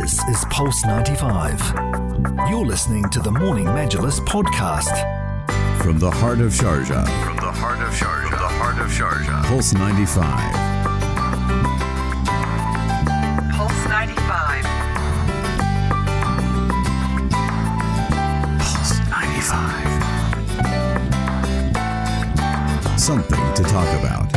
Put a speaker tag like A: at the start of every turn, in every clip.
A: This is Pulse 95. You're listening to the Morning Majlis podcast.
B: From the heart of Sharjah,
C: From the heart of Sharjah. From the heart of Sharjah.
B: Pulse 95.
D: Pulse 95.
B: Pulse 95. Something to talk about.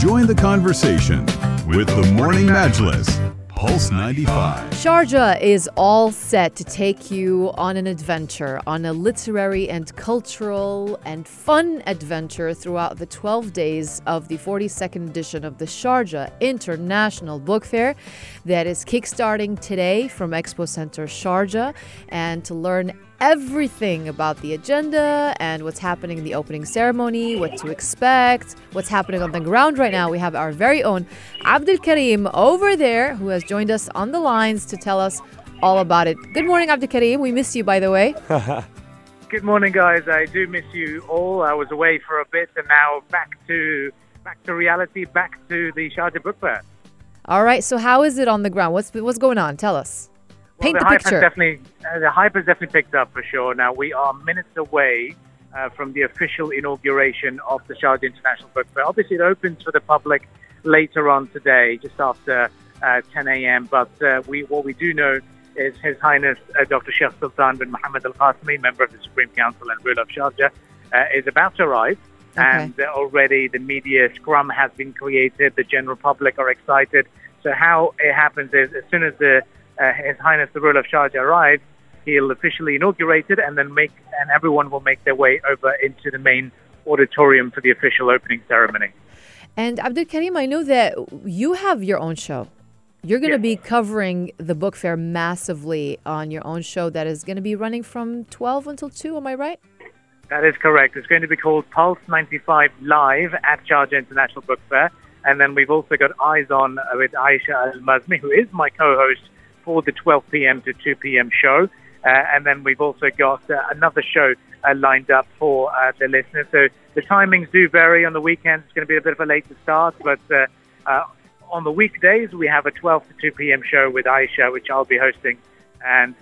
B: Join the conversation with the Morning Majlis. Pulse 95.
E: Sharjah is all set to take you on an adventure, on a literary and cultural and fun adventure throughout the 12 days of the 42nd edition of the Sharjah International Book Fair that is kickstarting today from Expo Center Sharjah. And to learn everything about the agenda and what's happening in the opening ceremony, what to expect, what's happening on the ground right now. We have our very own Abdul Karim over there who has joined us on the lines to tell us all about it. Good morning, Abdul Karim. We miss you, by the way.
F: Good morning, guys. I do miss you all. I was away for a bit, and now back to back to reality, back to the Sharjah Book Fair.
E: All right. So, how is it on the ground? What's what's going on? Tell us. Paint
F: well,
E: the,
F: the, hype
E: picture.
F: Has definitely, uh, the hype has definitely picked up for sure. Now we are minutes away uh, from the official inauguration of the Sharjah International Book Fair. Obviously, it opens for the public later on today, just after uh, 10 a.m. But uh, we, what we do know is His Highness uh, Dr. Sheikh Sultan bin Mohammed Al Qasimi, member of the Supreme Council and ruler of Sharjah, uh, is about to arrive.
E: Okay.
F: And uh, already the media scrum has been created. The general public are excited. So how it happens is, as soon as the uh, His Highness the ruler of Sharjah arrives, he'll officially inaugurate it, and then make and everyone will make their way over into the main auditorium for the official opening ceremony.
E: And Abdul Karim, I know that you have your own show. You're going to
F: Yes.
E: be covering the book fair massively on your own show that is going to be running from 12 until 2. Am I right?
F: That is correct. It's going to be called Pulse 95 Live at Sharjah International Book Fair. And then we've also got Eyes On with Aisha Al Mazmi, who is my co host for the 12 p.m. to 2 p.m. show. Uh, and then we've also got uh, another show uh, lined up for uh, the listeners. So the timings do vary on the weekends. It's going to be a bit of a later start, but uh, uh, on the weekdays, we have a 12 to 2 p.m. show with Aisha, which I'll be hosting, and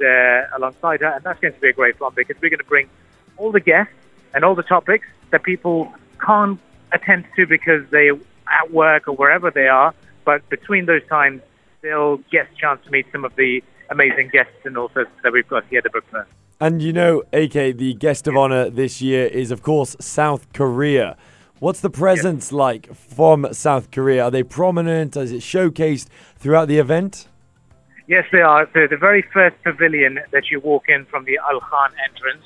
F: alongside her. And that's going to be a great fun because we're going to bring all the guests and all the topics that people can't attend to because they're at work or wherever they are. But between those times, they'll get a chance to meet some of the amazing guests and authors that we've got here at the book fair.
G: And you know, AK, the guest of honor this year is, of course, South Korea. What's the presence like from South Korea? Are they prominent? Is it showcased throughout the event?
F: Yes, they are. So the very first pavilion that you walk in from the Al Khan entrance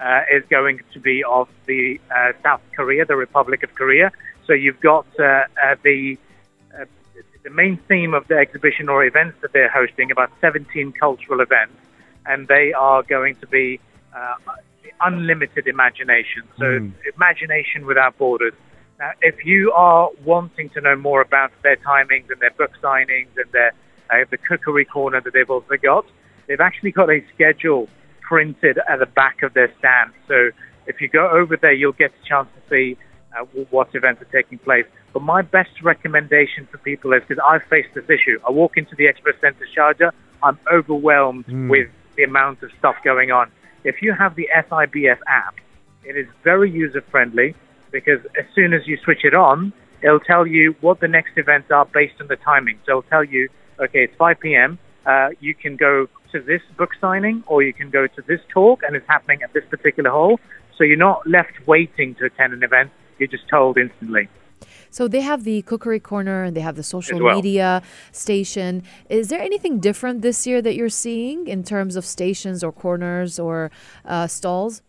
F: uh, is going to be of the uh, South Korea, the Republic of Korea. So you've got uh, uh, the the main theme of the exhibition or events that they're hosting, about 17 cultural events, and they are going to be uh, unlimited imagination. So imagination without borders. Now, if you are wanting to know more about their timings and their book signings and their uh, the cookery corner that they've also got, they've actually got a schedule printed at the back of their stand. So if you go over there, you'll get a chance to see uh, what events are taking place. But my best recommendation for people is because I've faced this issue. I walk into the Expo Center Sharjah, I'm overwhelmed with the amount of stuff going on. If you have the SIBF app, it is very user friendly because as soon as you switch it on, it'll tell you what the next events are based on the timing. So it'll tell you, okay, it's 5 p.m. Uh, you can go to this book signing or you can go to this talk and it's happening at this particular hall. So you're not left waiting to attend an event. You're just told instantly.
E: So they have the cookery corner and they have the social
F: well.
E: media station. Is there anything different this year that you're seeing in terms of stations or corners or uh, stalls?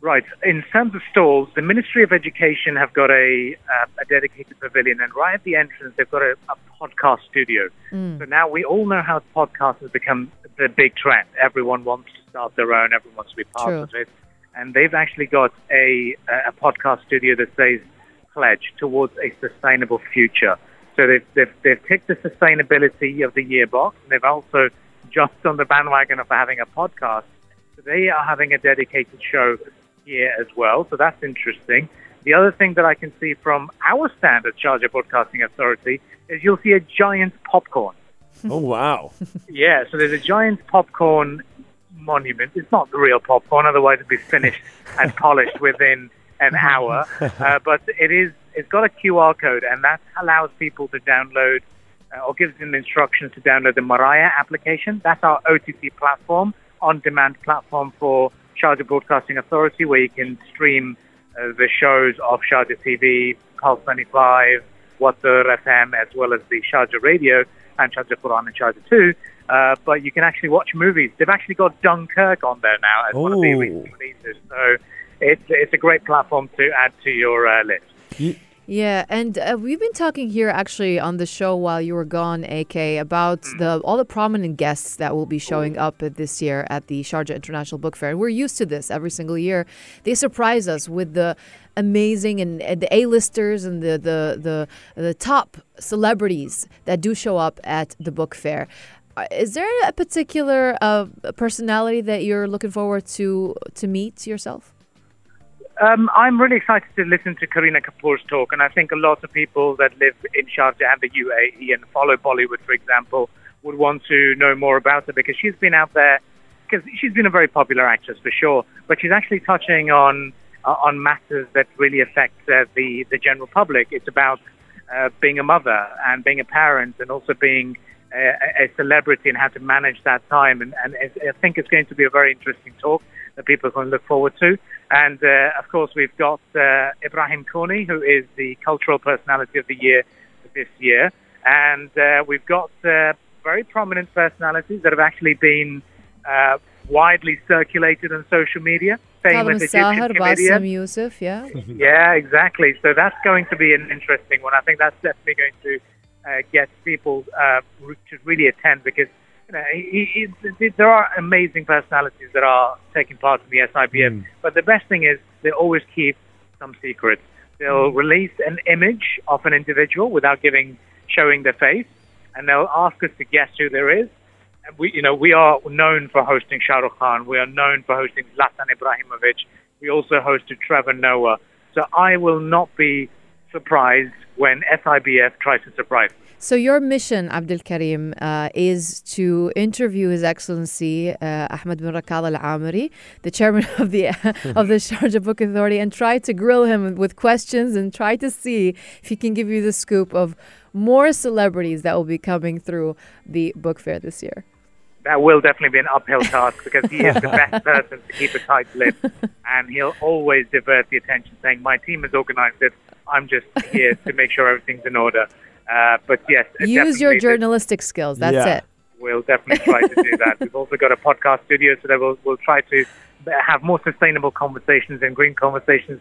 F: Right. In terms of stalls, the Ministry of Education have got a, uh, a dedicated pavilion, and right at the entrance, they've got a, a podcast studio. So now we all know how podcasts has become the big trend. Everyone wants to start their own, everyone wants to be part
E: True.
F: of it. And they've actually got a, a podcast studio that says pledge towards a sustainable future. So they've, they've, they've ticked the sustainability of the year box, and they've also jumped on the bandwagon of having a podcast. So they are having a dedicated show here as well. So that's interesting. The other thing that I can see from our stand at Sharjah Broadcasting Authority is you'll see a giant popcorn.
G: Oh wow.
F: Yeah, so there's a giant popcorn monument. It's not the real popcorn, otherwise it'd be finished and polished within an hour. Uh, but it is. It's got a QR code, and that allows people to download uh, or gives them instructions to download the Mariah application. That's our OTT platform, on-demand platform for Sharjah Broadcasting Authority, where you can stream uh, the shows of Sharjah TV, Pulse 95, Watar FM, as well as the Sharjah Radio and Sharjah Quran and Sharjah 2. Uh, but you can actually watch movies. They've actually got Dunkirk on there now as one of the
G: Ooh.
F: recent releases. So it's, it's a great platform to add to your uh, list.
E: Yeah, and uh, we've been talking here actually on the show while you were gone, AK, about the all the prominent guests that will be showing up this year at the Sharjah International Book Fair. And we're used to this every single year. They surprise us with the amazing and, and the A-listers and the, the the the top celebrities that do show up at the book fair. Uh, Is there a particular uh, personality that you're looking forward to to meet yourself?
F: Um, I'm really excited to listen to Kareena Kapoor's talk, and I think a lot of people that live in Sharjah and the UAE and follow Bollywood, for example, would want to know more about her because she's been out there because she's been a very popular actress for sure, but she's actually touching on uh, on matters that really affect uh, the the general public. It's about uh, being a mother and being a parent, and also being a, a celebrity and how to manage that time. And, and I think it's going to be a very interesting talk that people can look forward to. And uh, of course, we've got uh, Ibrahim Koni, who is the cultural personality of the year this year, and uh, we've got uh, very prominent personalities that have actually been uh, widely circulated on social media. Famous
E: Sahar. Bassem Youssef, yeah.
F: Yeah, exactly. So that's going to be an interesting one. I think that's definitely going to uh, get people uh, to really attend because you know, he, he, he, there are amazing personalities that are taking part in the SIBF. Hmm. But the best thing is they always keep some secrets. They'll hmm. release an image of an individual without giving showing their face, and they'll ask us to guess who there is. And we, you know, we are known for hosting Shah Rukh Khan. We are known for hosting Zlatan Ibrahimovic. We also hosted Trevor Noah. So I will not be surprised when SIBF tries to surprise me.
E: So your mission, Abdul Karim, uh, is to interview His Excellency uh, Ahmed bin Rakkad Al Amiri, the chairman of the of the Sharjah Book Authority, and try to grill him with questions and try to see if he can give you the scoop of more celebrities that will be coming through the book fair this year.
F: That will definitely be an uphill task because he is the best person to keep a tight lip, and he'll always divert the attention, saying, "My team has organised it. I'm just here to make sure everything's in order." Uh, but yes,
E: Use your
F: definitely,
E: journalistic skills. That's
G: Yeah.
E: it.
F: We'll definitely try to do that. We've also got a podcast studio, so that we'll, we'll try to have more sustainable conversations and green conversations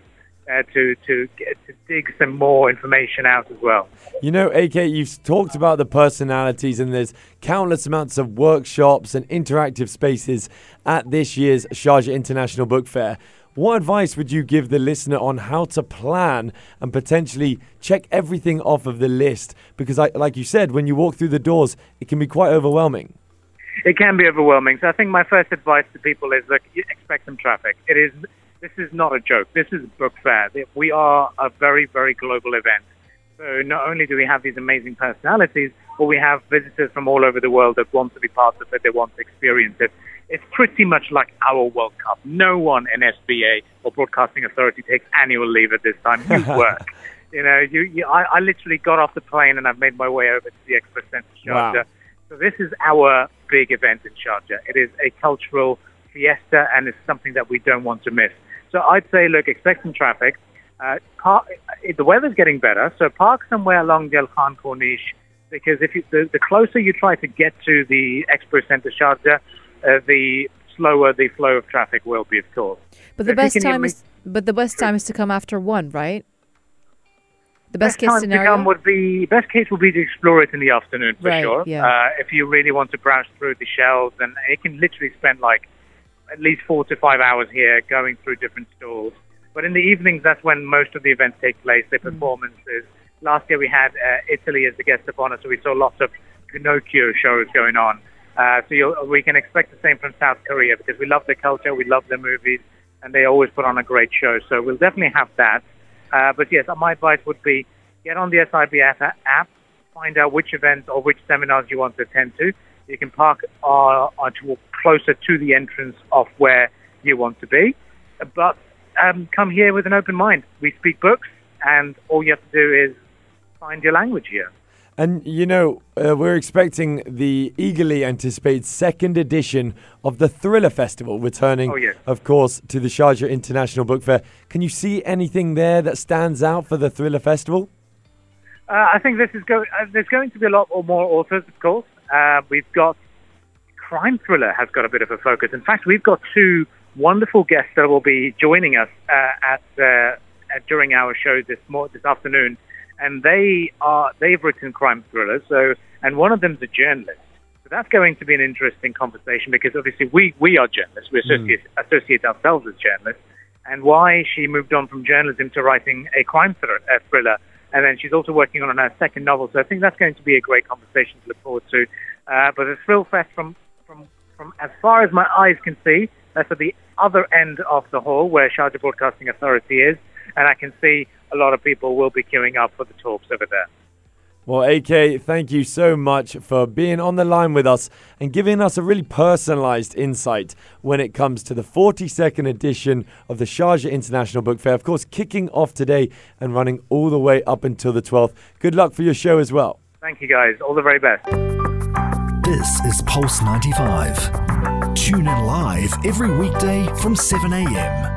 F: uh, to to get, to dig some more information out as well.
G: You know, AK, you've talked about the personalities, and there's countless amounts of workshops and interactive spaces at this year's Sharjah International Book Fair. What advice would you give the listener on how to plan and potentially check everything off of the list? Because, I, like you said, when you walk through the doors, it can be quite overwhelming.
F: It can be overwhelming. So I think my first advice to people is look, expect some traffic. It is this is not a joke. This is book fair. We are a very very global event. So not only do we have these amazing personalities, but we have visitors from all over the world that want to be part of it. They want to experience it. It's pretty much like our World Cup. No one in SBA or Broadcasting Authority takes annual leave at this time. You work. you know, you, you I, I literally got off the plane and I've made my way over to the Expo Center
G: Wow.
F: So this is our big event in Sharjah. It is a cultural fiesta and it's something that we don't want to miss. So I'd say, look, expect some traffic. Uh, park, the weather's getting better, so park somewhere along the Khan Corniche because if you, the, the closer you try to get to the Expo Center Sharjah, uh, the slower the flow of traffic will be, of course.
E: But the best time is but the best time is to come after one, right? The best, case
F: time
E: scenario.
F: to come would be best case would be to explore it in the afternoon for
E: Right,
F: sure.
E: yeah.
F: Uh, if you really want to browse through the shelves, and it can literally spend like at least four to five hours here going through different stalls. But in the evenings, that's when most of the events take place. The performances. Last year we had uh, Italy as the guest of honor, so we saw lots of Pinocchio shows going on. Uh, so we can expect the same from South Korea because we love their culture, we love their movies, and they always put on a great show. So we'll definitely have that. Uh, but yes, my advice would be get on the SIBF a- app, find out which events or which seminars you want to attend to. You can park uh, uh, closer to the entrance of where you want to be. But um, come here with an open mind. We speak books, and all you have to do is find your language here.
G: And you know, uh, we're expecting the eagerly anticipated second edition of the Thriller Festival returning,
F: Oh, yes.
G: of course, to the Sharjah International Book Fair. Can you see anything there that stands out for the Thriller Festival?
F: Uh, I think this is go- uh, there's going to be a lot or more authors, of course. Uh, we've got crime thriller has got a bit of a focus. In fact, we've got two wonderful guests that will be joining us uh, at, uh, at during our show this mor- this afternoon, and they are they've written crime thrillers. So, and one of them's a journalist. So that's going to be an interesting conversation because obviously we we are journalists. We associate associate ourselves as journalists, and why she moved on from journalism to writing a crime thriller. Thriller. And then she's also working on her second novel. So I think that's going to be a great conversation to look forward to. Uh, but the Thrill Fest, from, from, from as far as my eyes can see, that's at the other end of the hall where Sharjah Broadcasting Authority is. And I can see a lot of people will be queuing up for the talks over there.
G: Well, AK, thank you so much for being on the line with us and giving us a really personalized insight when it comes to the 42nd edition of the Sharjah International Book Fair. Of course, kicking off today and running all the way up until the 12th. Good luck for your show as well.
F: Thank you, guys. All the very best.
A: This is Pulse 95. Tune in live every weekday from 7 a.m.